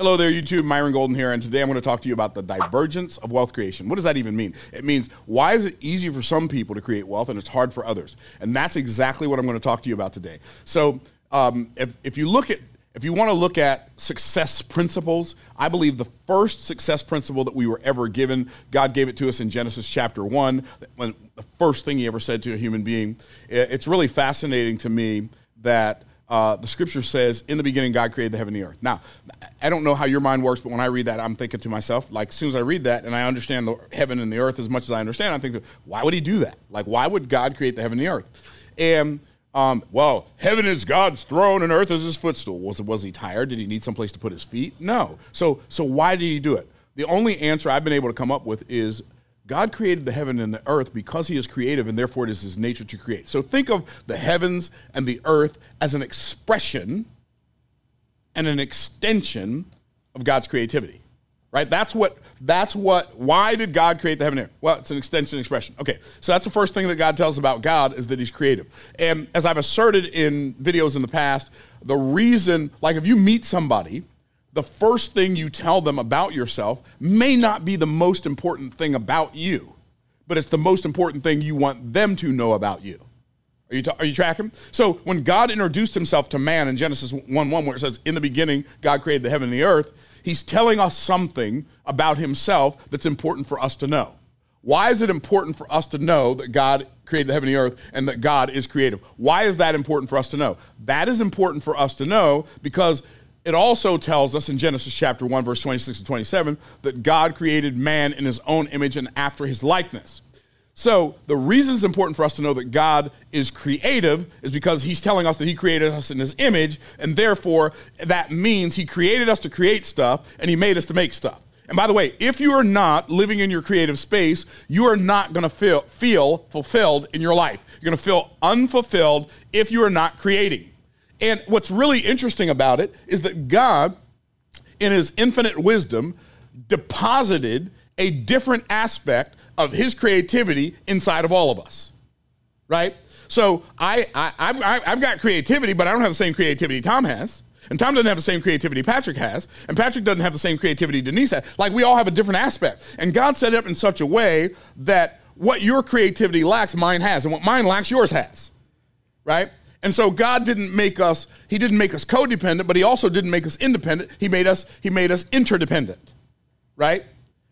Hello there, YouTube. Myron Golden here, and today I'm going to talk to you about the divergence of wealth creation. What does that even mean? It means why is it easy for some people to create wealth and it's hard for others? And that's exactly what I'm going to talk to you about today. So, um, if, if you look at if you want to look at success principles, I believe the first success principle that we were ever given, God gave it to us in Genesis chapter 1, when the first thing he ever said to a human being. It's really fascinating to me that uh, the scripture says, in the beginning, God created the heaven and the earth. Now, I don't know how your mind works, but when I read that, I'm thinking to myself, like, as soon as I read that and I understand the heaven and the earth as much as I understand, I'm thinking, why would he do that? Like, why would God create the heaven and the earth? And, um, well, heaven is God's throne and earth is his footstool. Was, was he tired? Did he need some place to put his feet? No. So, so why did he do it? The only answer I've been able to come up with is God created the heaven and the earth because he is creative and therefore it is his nature to create. So think of the heavens and the earth as an expression and an extension of God's creativity. Right? That's what that's what why did God create the heaven and earth? Well, it's an extension expression. Okay. So that's the first thing that God tells about God is that he's creative. And as I've asserted in videos in the past, the reason like if you meet somebody the first thing you tell them about yourself may not be the most important thing about you, but it's the most important thing you want them to know about you. Are you, are you tracking? So when God introduced himself to man in Genesis 1 1, where it says, In the beginning, God created the heaven and the earth, he's telling us something about himself that's important for us to know. Why is it important for us to know that God created the heaven and the earth and that God is creative? Why is that important for us to know? That is important for us to know because it also tells us in Genesis chapter 1, verse 26 and 27, that God created man in his own image and after his likeness. So, the reason it's important for us to know that God is creative is because he's telling us that he created us in his image, and therefore that means he created us to create stuff and he made us to make stuff. And by the way, if you are not living in your creative space, you are not going to feel, feel fulfilled in your life. You're going to feel unfulfilled if you are not creating. And what's really interesting about it is that God, in his infinite wisdom, deposited a different aspect of his creativity inside of all of us. Right? So I, I, I've, I've got creativity, but I don't have the same creativity Tom has. And Tom doesn't have the same creativity Patrick has. And Patrick doesn't have the same creativity Denise has. Like we all have a different aspect. And God set it up in such a way that what your creativity lacks, mine has. And what mine lacks, yours has. Right? And so God didn't make us, he didn't make us codependent, but he also didn't make us independent. He made us, he made us interdependent. Right?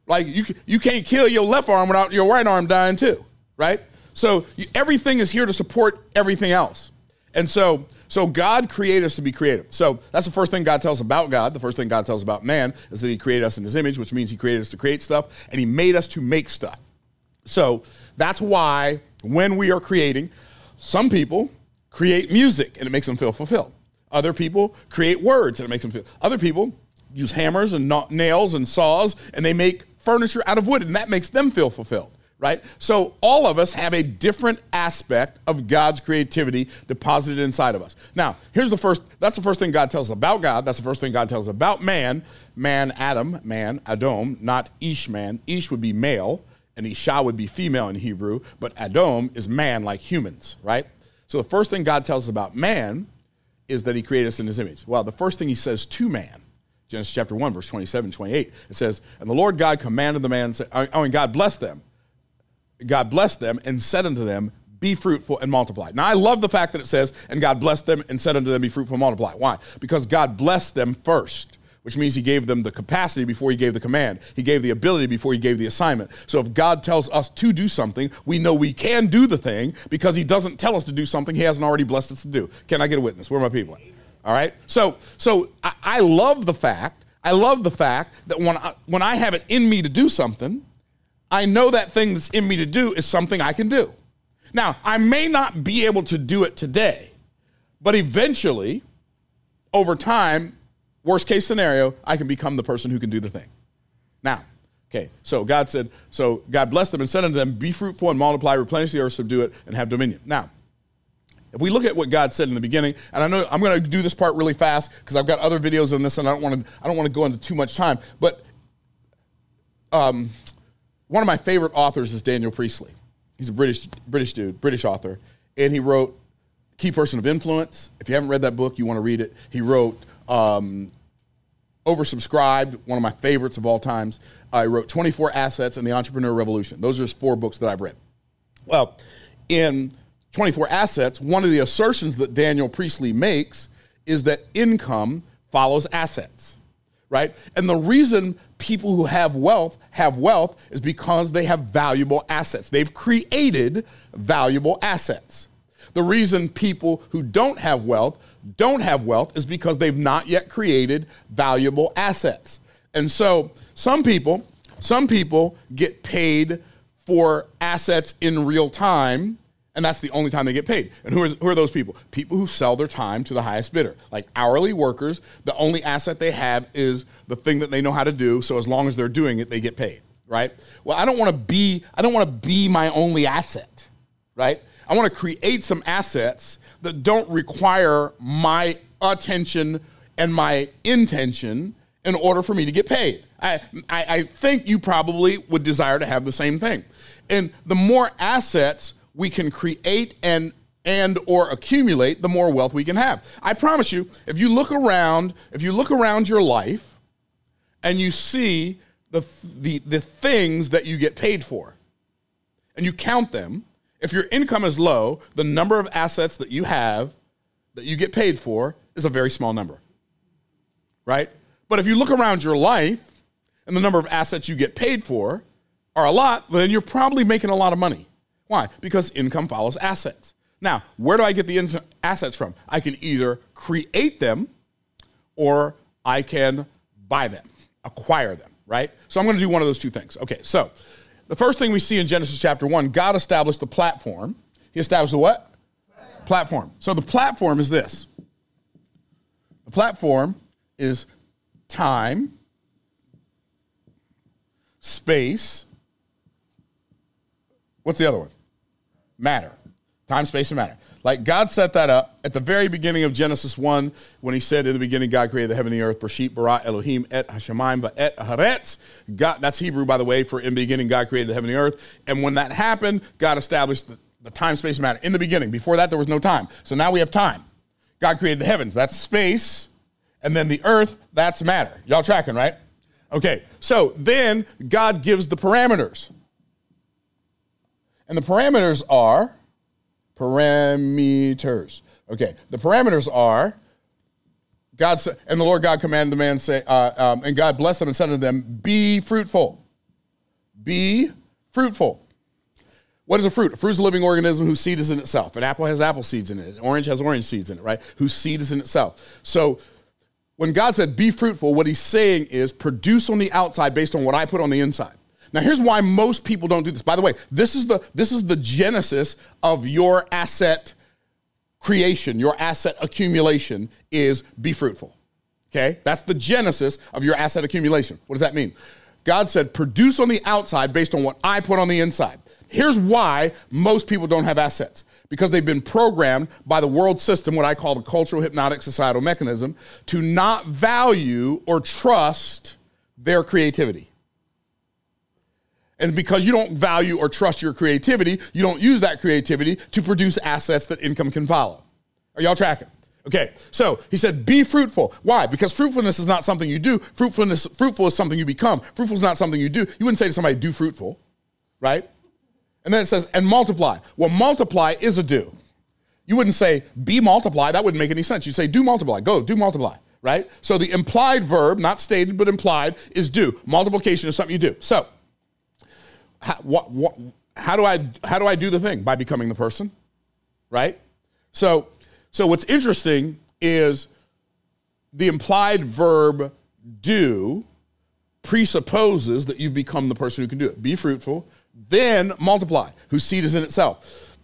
Like you, you can't kill your left arm without your right arm dying too. Right? So you, everything is here to support everything else. And so, so God created us to be creative. So that's the first thing God tells about God. The first thing God tells about man is that he created us in his image, which means he created us to create stuff, and he made us to make stuff. So that's why when we are creating, some people create music and it makes them feel fulfilled. Other people create words and it makes them feel. Other people use hammers and nails and saws and they make furniture out of wood and that makes them feel fulfilled, right? So all of us have a different aspect of God's creativity deposited inside of us. Now, here's the first that's the first thing God tells us about God. That's the first thing God tells us about man. Man, Adam, man, Adom, not Ish man. Ish would be male and Isha would be female in Hebrew, but Adom is man like humans, right? So the first thing God tells us about man is that he created us in his image. Well, the first thing he says to man, Genesis chapter 1, verse 27, 28, it says, And the Lord God commanded the man, oh, and God blessed them. God blessed them and said unto them, Be fruitful and multiply. Now, I love the fact that it says, And God blessed them and said unto them, Be fruitful and multiply. Why? Because God blessed them first which means he gave them the capacity before he gave the command. He gave the ability before he gave the assignment. So if God tells us to do something, we know we can do the thing because he doesn't tell us to do something he hasn't already blessed us to do. Can I get a witness? Where are my people at? All right. So so I, I love the fact, I love the fact that when I, when I have it in me to do something, I know that thing that's in me to do is something I can do. Now, I may not be able to do it today, but eventually, over time, Worst case scenario, I can become the person who can do the thing. Now, okay, so God said, so God blessed them and said unto them, Be fruitful and multiply, replenish the earth, subdue it, and have dominion. Now, if we look at what God said in the beginning, and I know I'm going to do this part really fast because I've got other videos on this, and I don't want to I don't want to go into too much time. But um, one of my favorite authors is Daniel Priestley. He's a British British dude, British author, and he wrote Key Person of Influence. If you haven't read that book, you want to read it. He wrote um, oversubscribed, one of my favorites of all times. I wrote 24 Assets and the Entrepreneur Revolution. Those are just four books that I've read. Well, in 24 Assets, one of the assertions that Daniel Priestley makes is that income follows assets, right? And the reason people who have wealth have wealth is because they have valuable assets. They've created valuable assets. The reason people who don't have wealth don't have wealth is because they've not yet created valuable assets. And so some people, some people get paid for assets in real time, and that's the only time they get paid. And who are, who are those people? People who sell their time to the highest bidder. Like hourly workers, the only asset they have is the thing that they know how to do. So as long as they're doing it, they get paid, right? Well, I don't want to be, I don't want to be my only asset, right? I want to create some assets that don't require my attention and my intention in order for me to get paid. I, I, I, think you probably would desire to have the same thing. And the more assets we can create and and or accumulate, the more wealth we can have. I promise you, if you look around, if you look around your life and you see the, the, the things that you get paid for, and you count them, if your income is low, the number of assets that you have that you get paid for is a very small number. Right? But if you look around your life and the number of assets you get paid for are a lot, then you're probably making a lot of money. Why? Because income follows assets. Now, where do I get the in- assets from? I can either create them or I can buy them, acquire them, right? So I'm going to do one of those two things. Okay, so the first thing we see in Genesis chapter 1, God established the platform. He established the what? Platform. So the platform is this. The platform is time, space. What's the other one? Matter. Time, space, and matter. Like God set that up at the very beginning of Genesis 1 when he said, In the beginning, God created the heaven and the earth, Bereshit, bara, Elohim, et hashemayim, et haaretz. God, that's Hebrew, by the way, for in the beginning, God created the heaven and the earth. And when that happened, God established the, the time, space, and matter. In the beginning. Before that, there was no time. So now we have time. God created the heavens. That's space. And then the earth, that's matter. Y'all tracking, right? Okay, so then God gives the parameters. And the parameters are parameters. Okay, the parameters are God said, and the Lord God commanded the man say, uh, um, and God blessed them and said to them, "Be fruitful, be fruitful." What is a fruit? A fruit is a living organism whose seed is in itself. An apple has apple seeds in it. An orange has orange seeds in it, right? Whose seed is in itself. So when God said, "Be fruitful," what He's saying is produce on the outside based on what I put on the inside. Now, here's why most people don't do this. By the way, this is the this is the genesis of your asset creation, your asset accumulation is be fruitful. Okay? That's the genesis of your asset accumulation. What does that mean? God said, produce on the outside based on what I put on the inside. Here's why most people don't have assets because they've been programmed by the world system, what I call the cultural hypnotic societal mechanism, to not value or trust their creativity. And because you don't value or trust your creativity, you don't use that creativity to produce assets that income can follow. Are y'all tracking? Okay, so he said, be fruitful. Why? Because fruitfulness is not something you do. Fruitfulness, fruitful is something you become. Fruitful is not something you do. You wouldn't say to somebody, do fruitful, right? And then it says, and multiply. Well, multiply is a do. You wouldn't say, be multiply. That wouldn't make any sense. You'd say, do multiply. Go, do multiply, right? So the implied verb, not stated but implied, is do. Multiplication is something you do. So, how, what, what, how do I how do I do the thing by becoming the person, right? So so what's interesting is the implied verb do presupposes that you've become the person who can do it. Be fruitful, then multiply, whose seed is in itself.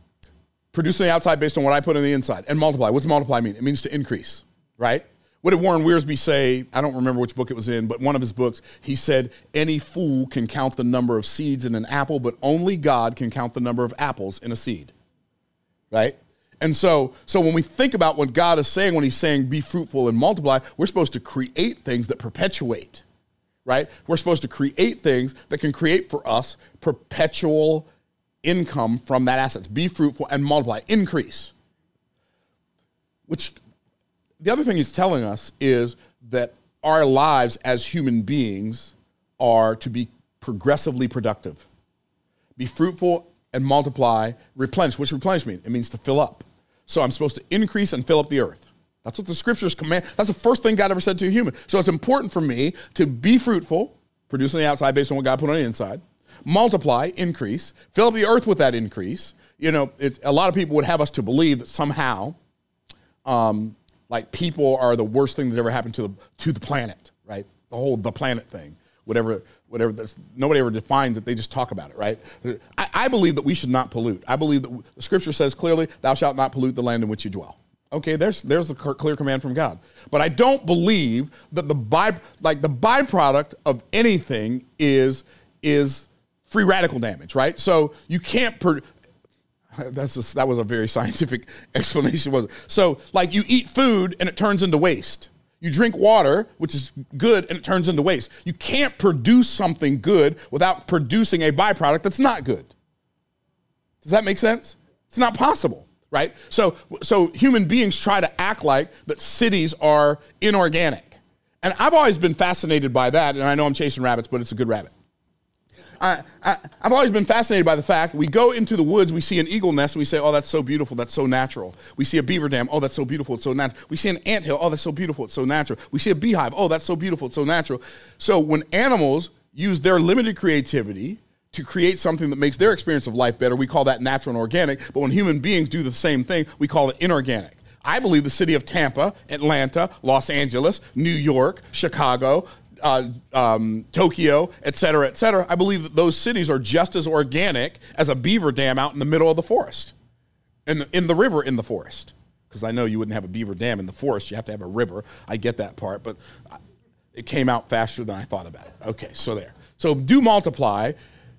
Produce on the outside based on what I put on the inside, and multiply. What's multiply mean? It means to increase, right? What did Warren Wiersbe say? I don't remember which book it was in, but one of his books, he said, Any fool can count the number of seeds in an apple, but only God can count the number of apples in a seed. Right? And so, so when we think about what God is saying when he's saying be fruitful and multiply, we're supposed to create things that perpetuate. Right? We're supposed to create things that can create for us perpetual income from that assets. Be fruitful and multiply, increase. Which the other thing he's telling us is that our lives as human beings are to be progressively productive. Be fruitful and multiply, replenish. What's replenish mean? It means to fill up. So I'm supposed to increase and fill up the earth. That's what the scriptures command. That's the first thing God ever said to a human. So it's important for me to be fruitful, produce on the outside based on what God put on the inside, multiply, increase, fill up the earth with that increase. You know, it, a lot of people would have us to believe that somehow, um, like people are the worst thing that ever happened to the, to the planet, right? The whole the planet thing, whatever, whatever. Nobody ever defines it; they just talk about it, right? I, I believe that we should not pollute. I believe that the Scripture says clearly, "Thou shalt not pollute the land in which you dwell." Okay, there's there's the clear command from God. But I don't believe that the by like the byproduct of anything is is free radical damage, right? So you can't per, that's a, that was a very scientific explanation, was it? So, like you eat food and it turns into waste. You drink water, which is good, and it turns into waste. You can't produce something good without producing a byproduct that's not good. Does that make sense? It's not possible, right? So, so human beings try to act like that cities are inorganic. And I've always been fascinated by that, and I know I'm chasing rabbits, but it's a good rabbit. I, I, have always been fascinated by the fact we go into the woods, we see an eagle nest, and we say, oh, that's so beautiful, that's so natural. We see a beaver dam, oh, that's so beautiful, it's so natural. We see an ant hill, oh, that's so beautiful, it's so natural. We see a beehive, oh, that's so beautiful, it's so natural. So when animals use their limited creativity to create something that makes their experience of life better, we call that natural and organic. But when human beings do the same thing, we call it inorganic. I believe the city of Tampa, Atlanta, Los Angeles, New York, Chicago, uh, um, Tokyo, et cetera, et cetera, I believe that those cities are just as organic as a beaver dam out in the middle of the forest, in the, in the river in the forest. Because I know you wouldn't have a beaver dam in the forest, you have to have a river. I get that part, but it came out faster than I thought about it. Okay, so there. So do multiply,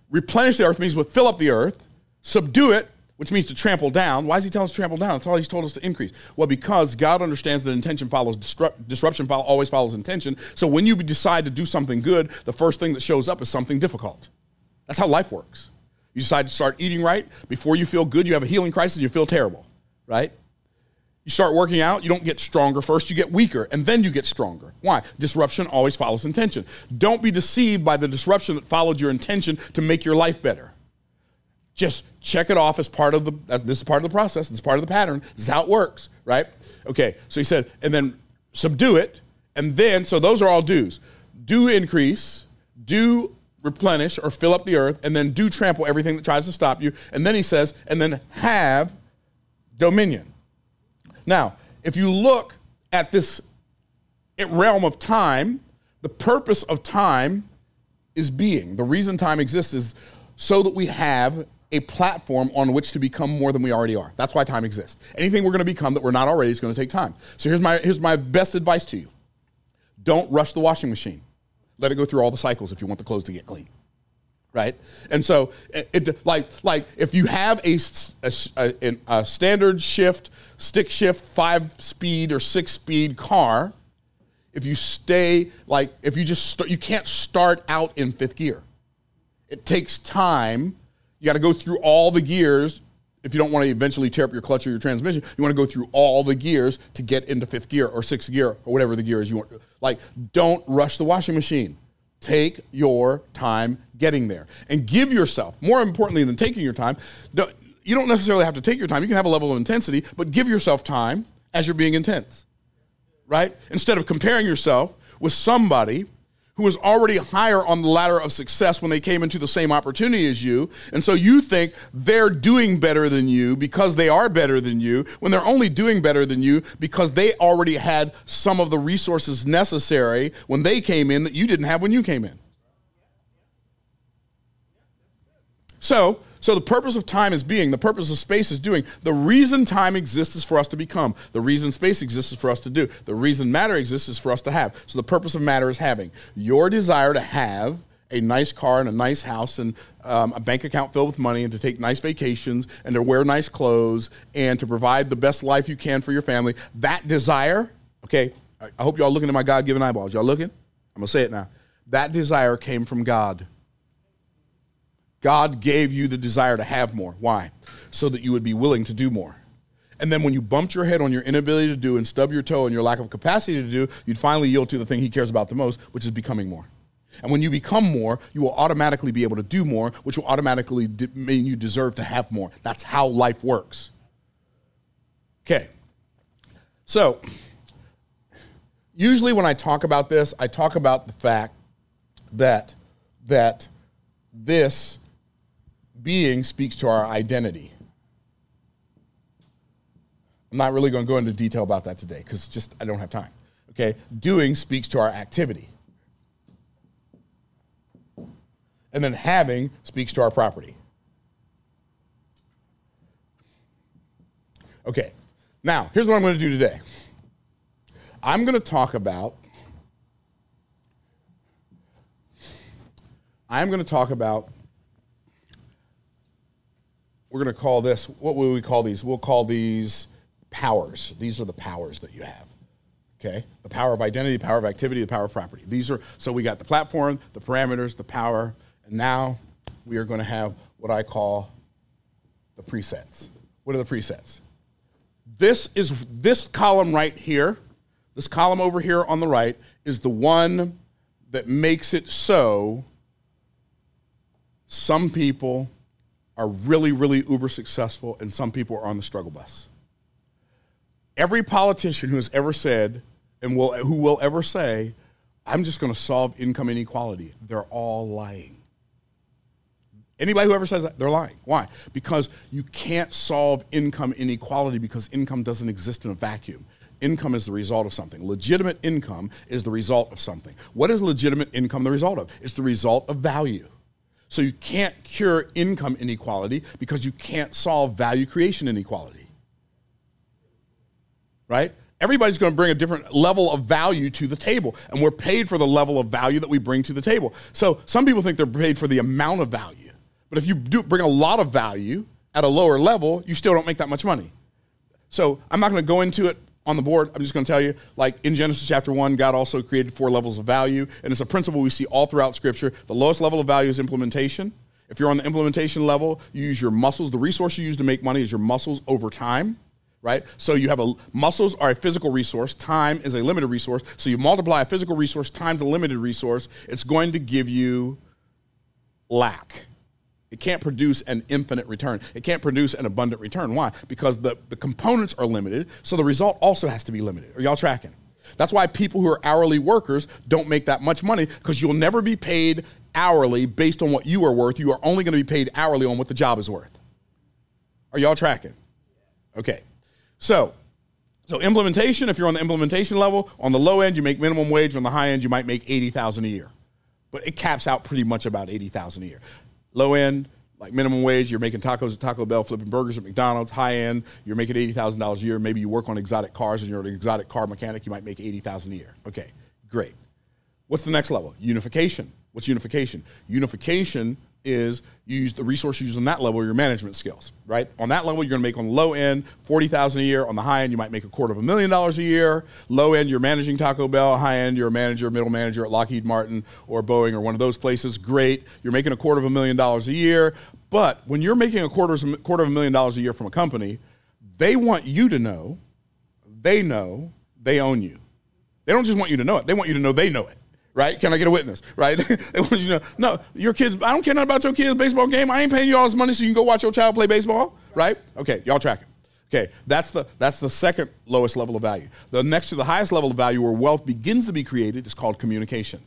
replenish the earth means with fill up the earth, subdue it, which means to trample down. Why is he telling us to trample down? That's all he's told us to increase. Well, because God understands that intention follows disrupt, disruption follow, always follows intention. So when you decide to do something good, the first thing that shows up is something difficult. That's how life works. You decide to start eating right. Before you feel good, you have a healing crisis, you feel terrible, right? You start working out, you don't get stronger first, you get weaker, and then you get stronger. Why? Disruption always follows intention. Don't be deceived by the disruption that followed your intention to make your life better. Just check it off as part of the, this is part of the process, this is part of the pattern, this is how it works, right? Okay, so he said, and then subdue it, and then, so those are all dues. Do increase, do replenish or fill up the earth, and then do trample everything that tries to stop you. And then he says, and then have dominion. Now, if you look at this realm of time, the purpose of time is being. The reason time exists is so that we have a platform on which to become more than we already are. That's why time exists. Anything we're going to become that we're not already is going to take time. So here's my, here's my best advice to you don't rush the washing machine. Let it go through all the cycles if you want the clothes to get clean. Right? And so, it, it like, like if you have a, a, a standard shift, stick shift, five speed or six speed car, if you stay, like, if you just start, you can't start out in fifth gear. It takes time you got to go through all the gears. If you don't want to eventually tear up your clutch or your transmission, you want to go through all the gears to get into fifth gear or sixth gear or whatever the gear is you want. Like, don't rush the washing machine. Take your time getting there and give yourself, more importantly than taking your time, you don't necessarily have to take your time. You can have a level of intensity, but give yourself time as you're being intense, right? Instead of comparing yourself with somebody who was already higher on the ladder of success when they came into the same opportunity as you. And so you think they're doing better than you because they are better than you, when they're only doing better than you because they already had some of the resources necessary when they came in that you didn't have when you came in. So, so the purpose of time is being, the purpose of space is doing. The reason time exists is for us to become. The reason space exists is for us to do. The reason matter exists is for us to have. So the purpose of matter is having. Your desire to have a nice car and a nice house and um, a bank account filled with money and to take nice vacations and to wear nice clothes and to provide the best life you can for your family. That desire, okay, I hope y'all looking at my God given eyeballs. Y'all looking? I'm going to say it now. That desire came from God. God gave you the desire to have more. Why? So that you would be willing to do more. And then when you bumped your head on your inability to do and stub your toe on your lack of capacity to do, you'd finally yield to the thing he cares about the most, which is becoming more. And when you become more, you will automatically be able to do more, which will automatically de- mean you deserve to have more. That's how life works. Okay. So, usually when I talk about this, I talk about the fact that that this being speaks to our identity. I'm not really going to go into detail about that today because just I don't have time. Okay? Doing speaks to our activity. And then having speaks to our property. Okay. Now, here's what I'm going to do today. I'm going to talk about I'm going to talk about we're going to call this what will we call these? We'll call these powers. These are the powers that you have. Okay? The power of identity, the power of activity, the power of property. These are so we got the platform, the parameters, the power, and now we are going to have what I call the presets. What are the presets? This is this column right here. This column over here on the right is the one that makes it so some people are really, really uber successful, and some people are on the struggle bus. Every politician who has ever said, and will, who will ever say, I'm just going to solve income inequality, they're all lying. Anybody who ever says that, they're lying. Why? Because you can't solve income inequality because income doesn't exist in a vacuum. Income is the result of something. Legitimate income is the result of something. What is legitimate income the result of? It's the result of value. So you can't cure income inequality because you can't solve value creation inequality. Right? Everybody's going to bring a different level of value to the table, and we're paid for the level of value that we bring to the table. So some people think they're paid for the amount of value, but if you do bring a lot of value at a lower level, you still don't make that much money. So I'm not going to go into it on the board. I'm just going to tell you, like in Genesis chapter 1, God also created four levels of value. And it's a principle we see all throughout Scripture. The lowest level of value is implementation. If you're on the implementation level, you use your muscles. The resource you use to make money is your muscles over time, right? So you have a muscles are a physical resource, time is a limited resource. So you multiply a physical resource times a limited resource, it's going to give you lack. It can't produce an infinite return. It can't produce an abundant return. Why? Because the, the components are limited, so the result also has to be limited. Are y'all tracking? That's why people who are hourly workers don't make that much money because you'll never be paid hourly based on what you are worth. You are only going to be paid hourly on what the job is worth. Are y'all tracking? Okay. So, so implementation, if you're on the implementation level, on the low end you make minimum wage, on the high end you might make 80,000 a year. But it caps out pretty much about 80,000 a year. Low end, like minimum wage, you're making tacos at Taco Bell, flipping burgers at McDonald's. High end, you're making eighty thousand dollars a year. Maybe you work on exotic cars and you're an exotic car mechanic. You might make eighty thousand a year. Okay, great. What's the next level? Unification. What's unification? Unification is you use the resource you use on that level, your management skills, right? On that level, you're to make on the low end forty thousand a year. On the high end, you might make a quarter of a million dollars a year. Low end, you're managing Taco Bell. High end, you're a manager, middle manager at Lockheed Martin or Boeing or one of those places. Great, you're making a quarter of a million dollars a year. But when you're making a quarter quarter of a million dollars a year from a company, they want you to know, they know, they own you. They don't just want you to know it; they want you to know they know it right? Can I get a witness, right? they want you know, no, your kids, I don't care nothing about your kids' baseball game. I ain't paying you all this money so you can go watch your child play baseball, right? Okay, y'all track it. Okay, that's the, that's the second lowest level of value. The next to the highest level of value where wealth begins to be created is called communication.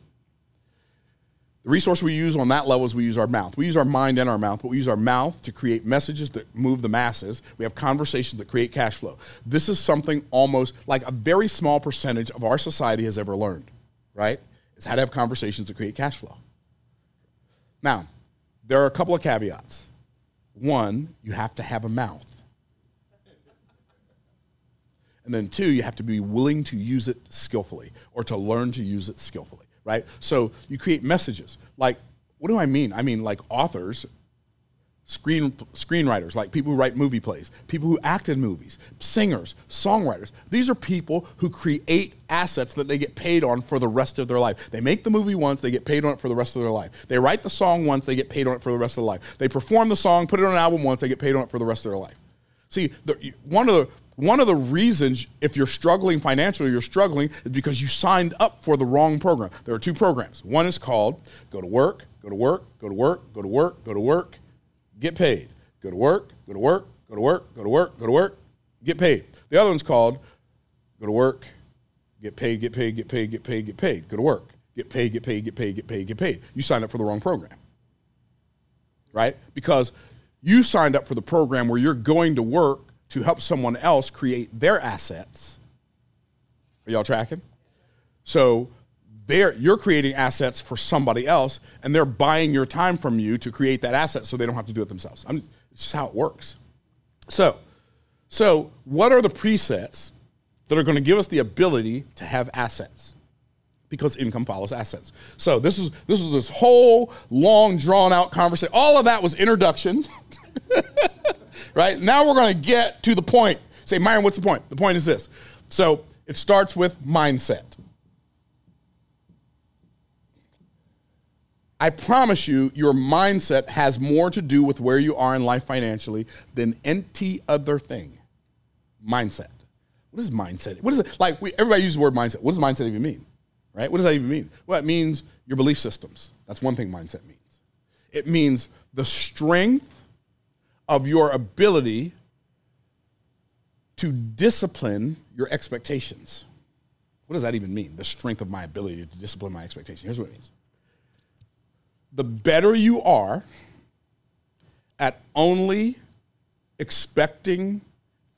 The resource we use on that level is we use our mouth. We use our mind and our mouth, but we use our mouth to create messages that move the masses. We have conversations that create cash flow. This is something almost like a very small percentage of our society has ever learned, right? Is how to have conversations that create cash flow. Now, there are a couple of caveats. One, you have to have a mouth. And then two, you have to be willing to use it skillfully or to learn to use it skillfully, right? So you create messages. Like, what do I mean? I mean, like authors screen screenwriters, like people who write movie plays, people who act in movies, singers, songwriters. These are people who create assets that they get paid on for the rest of their life. They make the movie once, they get paid on it for the rest of their life. They write the song once, they get paid on it for the rest of their life. They perform the song, put it on an album once, they get paid on it for the rest of their life. See, the, one of the one of the reasons if you're struggling financially, you're struggling is because you signed up for the wrong program. There are two programs. One is called go to work, go to work, go to work, go to work, go to work, get paid. Go to work, go to work, go to work, go to work, go to work, get paid. The other one's called go to work, get paid, get paid, get paid, get paid, get paid. Go to work, get paid, get paid, get paid, get paid, get paid. You signed up for the wrong program. Right? Because you signed up for the program where you're going to work to help someone else create their assets. Are y'all tracking? So they're, you're creating assets for somebody else, and they're buying your time from you to create that asset so they don't have to do it themselves. I'm, it's just how it works. So, so what are the presets that are going to give us the ability to have assets? Because income follows assets. So this is this is this whole long drawn out conversation. All of that was introduction. right? Now we're going to get to the point. Say, Myron, what's the point? The point is this. So it starts with mindset. I promise you, your mindset has more to do with where you are in life financially than any other thing. Mindset. What is mindset? What is it? Like, we, everybody uses the word mindset. What does mindset even mean? Right? What does that even mean? Well, it means your belief systems. That's one thing mindset means. It means the strength of your ability to discipline your expectations. What does that even mean? The strength of my ability to discipline my expectations. Here's what it means the better you are at only expecting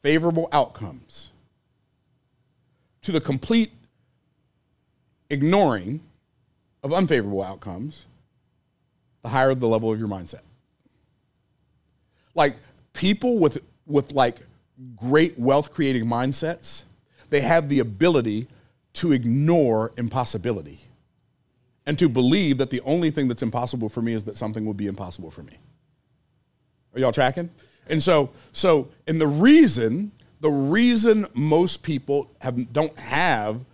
favorable outcomes to the complete ignoring of unfavorable outcomes, the higher the level of your mindset. Like people with with like great wealth creating mindsets, they have the ability to ignore impossibility and to believe that the only thing that's impossible for me is that something will be impossible for me. Are y'all tracking? And so, so, and the reason, the reason most people have don't have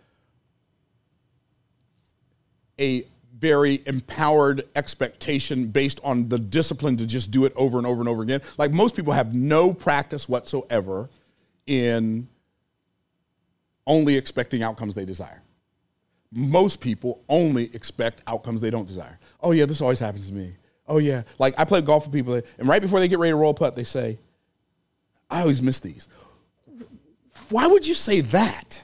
a very empowered expectation based on the discipline to just do it over and over and over again. Like most people have no practice whatsoever in only expecting outcomes they desire. Most people only expect outcomes they don't desire. Oh, yeah, this always happens to me. Oh, yeah. Like I play golf with people, and right before they get ready to roll putt, they say, I always miss these. Why would you say that?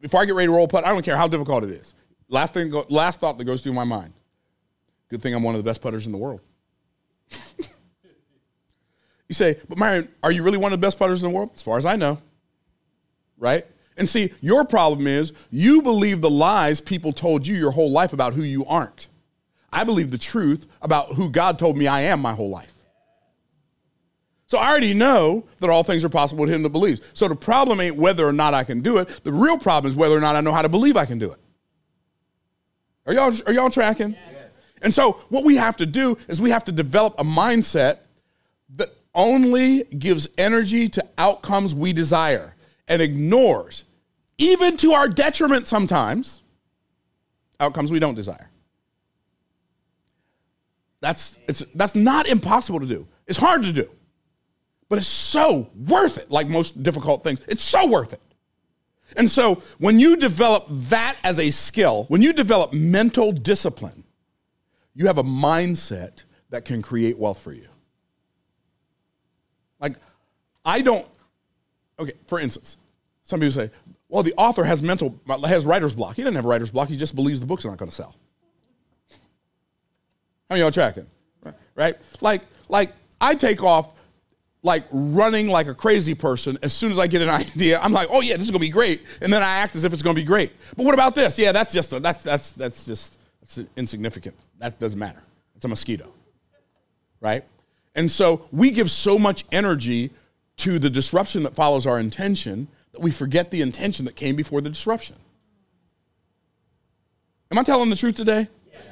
before I get ready to roll putt, I don't care how difficult it is. Last thing, last thought that goes through my mind. Good thing I'm one of the best putters in the world. you say, but Myron, are you really one of the best putters in the world? As far as I know, right? And see, your problem is you believe the lies people told you your whole life about who you aren't. I believe the truth about who God told me I am my whole life. So I already know that all things are possible to him that believes. So the problem ain't whether or not I can do it. The real problem is whether or not I know how to believe I can do it. Are y'all, are y'all tracking? Yes. And so what we have to do is we have to develop a mindset that only gives energy to outcomes we desire and ignores, even to our detriment sometimes, outcomes we don't desire. That's, it's, that's not impossible to do. It's hard to do. But it's so worth it, like most difficult things. It's so worth it. And so when you develop that as a skill, when you develop mental discipline, you have a mindset that can create wealth for you. Like, I don't, okay, for instance, some people say, well, the author has mental, has writer's block. He doesn't have writer's block. He just believes the book's are not going to sell. How y'all tracking? Right? Like, like I take off like running like a crazy person. As soon as I get an idea, I'm like, oh yeah, this is gonna be great, and then I act as if it's gonna be great. But what about this? Yeah, that's just a, that's that's that's just that's insignificant. That doesn't matter. It's a mosquito, right? And so we give so much energy to the disruption that follows our intention we forget the intention that came before the disruption. Am I telling the truth today?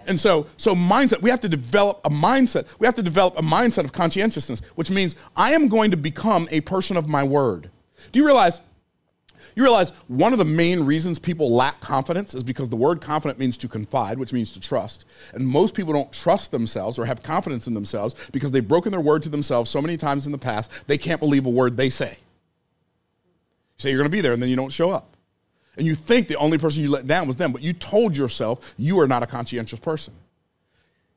And so, so mindset, we have to develop a mindset. We have to develop a mindset of conscientiousness, which means I am going to become a person of my word. Do you realize You realize one of the main reasons people lack confidence is because the word confident means to confide, which means to trust. And most people don't trust themselves or have confidence in themselves because they've broken their word to themselves so many times in the past, they can't believe a word they say. Say you're going to be there and then you don't show up. And you think the only person you let down was them, but you told yourself you are not a conscientious person.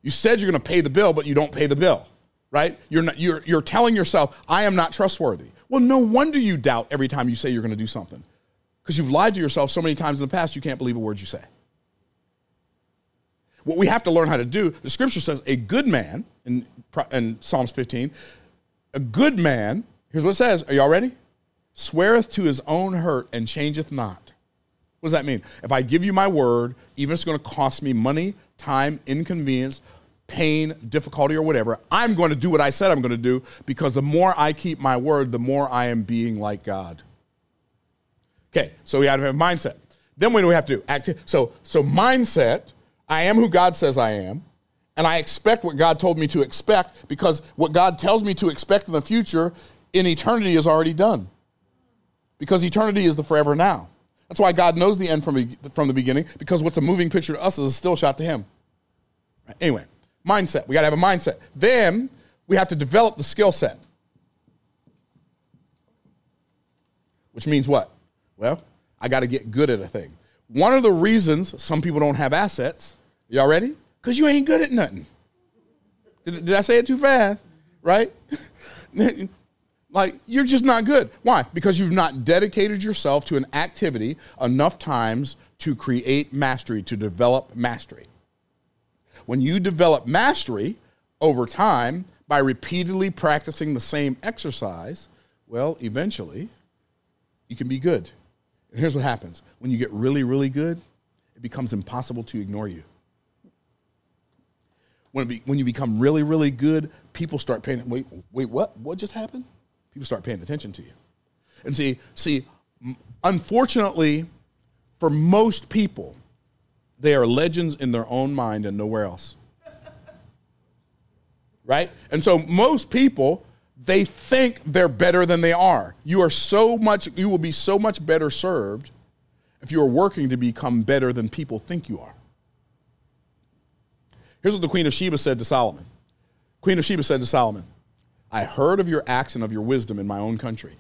You said you're going to pay the bill, but you don't pay the bill, right? You're, not, you're, you're telling yourself, I am not trustworthy. Well, no wonder you doubt every time you say you're going to do something because you've lied to yourself so many times in the past you can't believe a word you say. What we have to learn how to do, the scripture says, a good man, in, in Psalms 15, a good man, here's what it says. Are y'all ready? Sweareth to his own hurt and changeth not. What does that mean? If I give you my word, even if it's going to cost me money, time, inconvenience, pain, difficulty, or whatever, I'm going to do what I said I'm going to do because the more I keep my word, the more I am being like God. Okay, so we have to have mindset. Then what do we have to do? So, so mindset, I am who God says I am, and I expect what God told me to expect because what God tells me to expect in the future in eternity is already done. Because eternity is the forever now. That's why God knows the end from, from the beginning, because what's a moving picture to us is a still shot to Him. Anyway, mindset. We got to have a mindset. Then we have to develop the skill set. Which means what? Well, I got to get good at a thing. One of the reasons some people don't have assets, y'all ready? Because you ain't good at nothing. Did, did I say it too fast? Right? like, you're just not good. Why? Because you've not dedicated yourself to an activity enough times to create mastery, to develop mastery. When you develop mastery over time by repeatedly practicing the same exercise, well, eventually you can be good. And here's what happens when you get really, really good, it becomes impossible to ignore you. When, be, when you become really, really good, people start paying. Wait, wait, what? What just happened? People start paying attention to you. And see, see, unfortunately, for most people, they are legends in their own mind and nowhere else. right? And so most people, they think they're better than they are. You are so much, you will be so much better served if you are working to become better than people think you are. Here's what the Queen of Sheba said to Solomon. Queen of Sheba said to Solomon, I heard of your acts and of your wisdom in my own country.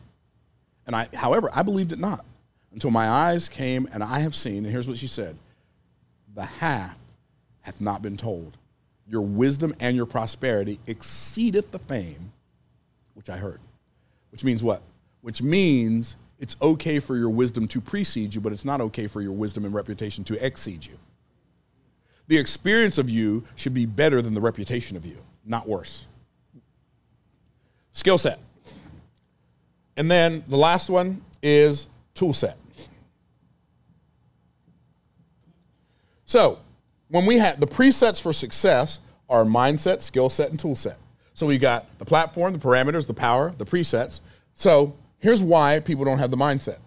And I, however, I believed it not until my eyes came and I have seen, and here's what she said the half hath not been told. Your wisdom and your prosperity exceedeth the fame which I heard. Which means what? Which means it's okay for your wisdom to precede you, but it's not okay for your wisdom and reputation to exceed you. The experience of you should be better than the reputation of you, not worse. Skill set. And then the last one is tool set. So, when we have the presets for success are mindset, skill set, and tool set. So we got the platform, the parameters, the power, the presets. So here's why people don't have the mindset.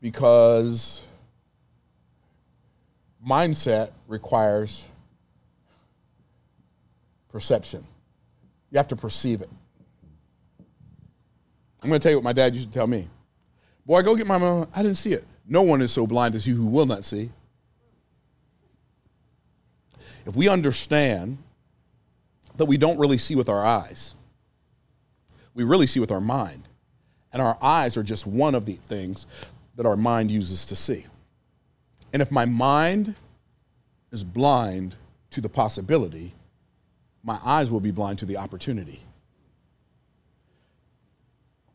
Because mindset requires perception. You have to perceive it. I'm going to tell you what my dad used to tell me. Boy, go get my mom. I didn't see it. No one is so blind as you who will not see. If we understand that we don't really see with our eyes, we really see with our mind. And our eyes are just one of the things that our mind uses to see. And if my mind is blind to the possibility, my eyes will be blind to the opportunity.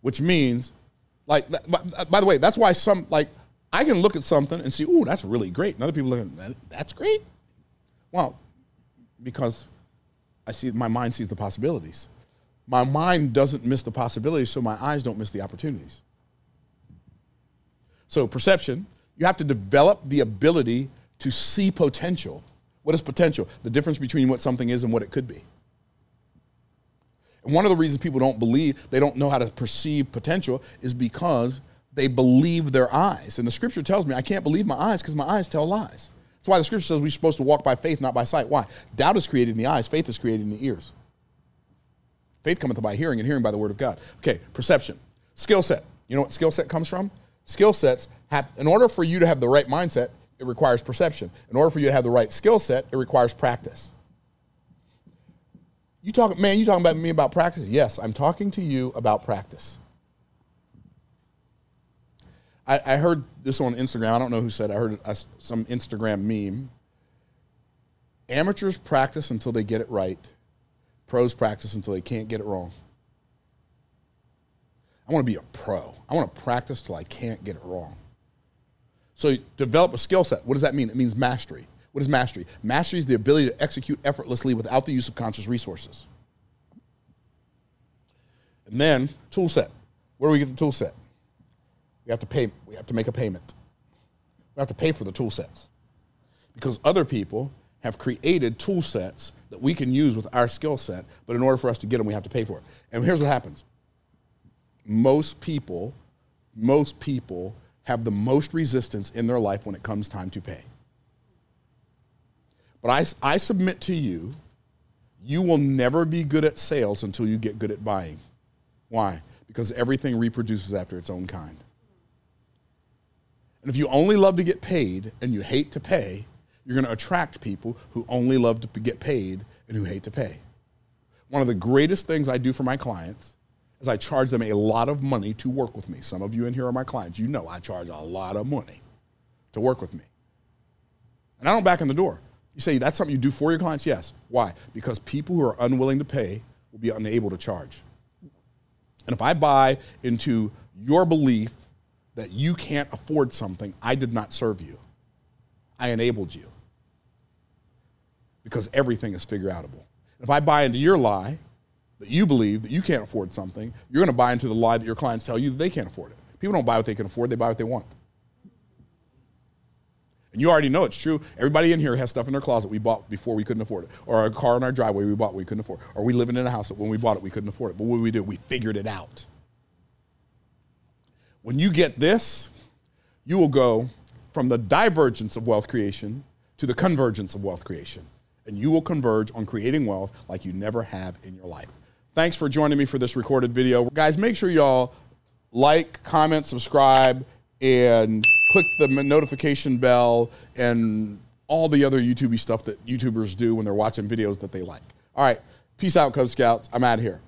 Which means like, by the way, that's why some, like, I can look at something and see, ooh, that's really great. And other people look at that, that's great. Well, because I see, my mind sees the possibilities. My mind doesn't miss the possibilities, so my eyes don't miss the opportunities. So, perception, you have to develop the ability to see potential. What is potential? The difference between what something is and what it could be. And one of the reasons people don't believe, they don't know how to perceive potential, is because they believe their eyes. And the scripture tells me I can't believe my eyes because my eyes tell lies. That's why the scripture says we're supposed to walk by faith, not by sight. Why? Doubt is created in the eyes, faith is created in the ears. Faith cometh by hearing, and hearing by the word of God. Okay, perception. Skill set. You know what skill set comes from? Skill sets have, in order for you to have the right mindset, it requires perception. In order for you to have the right skill set, it requires practice. You talk, man, you talking about me about practice? Yes, I'm talking to you about practice. I, I heard this on Instagram. I don't know who said. It. I heard it, some Instagram meme. Amateurs practice until they get it right. Pros practice until they can't get it wrong. I want to be a pro. I want to practice till I can't get it wrong. So develop a skill set. What does that mean? It means mastery. What is mastery? Mastery is the ability to execute effortlessly without the use of conscious resources. And then tool set. Where do we get the tool set? We have to pay. We have to make a payment. We have to pay for the tool sets because other people have created tool sets that we can use with our skill set. But in order for us to get them, we have to pay for it. And here's what happens: most people, most people have the most resistance in their life when it comes time to pay. But I, I submit to you, you will never be good at sales until you get good at buying. Why? Because everything reproduces after its own kind. And if you only love to get paid and you hate to pay, you're going to attract people who only love to get paid and who hate to pay. One of the greatest things I do for my clients is I charge them a lot of money to work with me. Some of you in here are my clients. You know I charge a lot of money to work with me. And I don't back in the door. You say that's something you do for your clients? Yes. Why? Because people who are unwilling to pay will be unable to charge. And if I buy into your belief that you can't afford something, I did not serve you. I enabled you. Because everything is figure outable. If I buy into your lie that you believe that you can't afford something, you're going to buy into the lie that your clients tell you that they can't afford it. People don't buy what they can afford, they buy what they want. And you already know it's true. Everybody in here has stuff in their closet we bought before we couldn't afford it, or a car in our driveway we bought we couldn't afford, or we living in a house that when we bought it we couldn't afford it. But what did we do? We figured it out. When you get this, you will go from the divergence of wealth creation to the convergence of wealth creation. And you will converge on creating wealth like you never have in your life. Thanks for joining me for this recorded video. Guys, make sure y'all like, comment, subscribe, and click the notification bell and all the other YouTubey stuff that YouTubers do when they're watching videos that they like. All right, peace out, Cub Scouts. I'm out of here.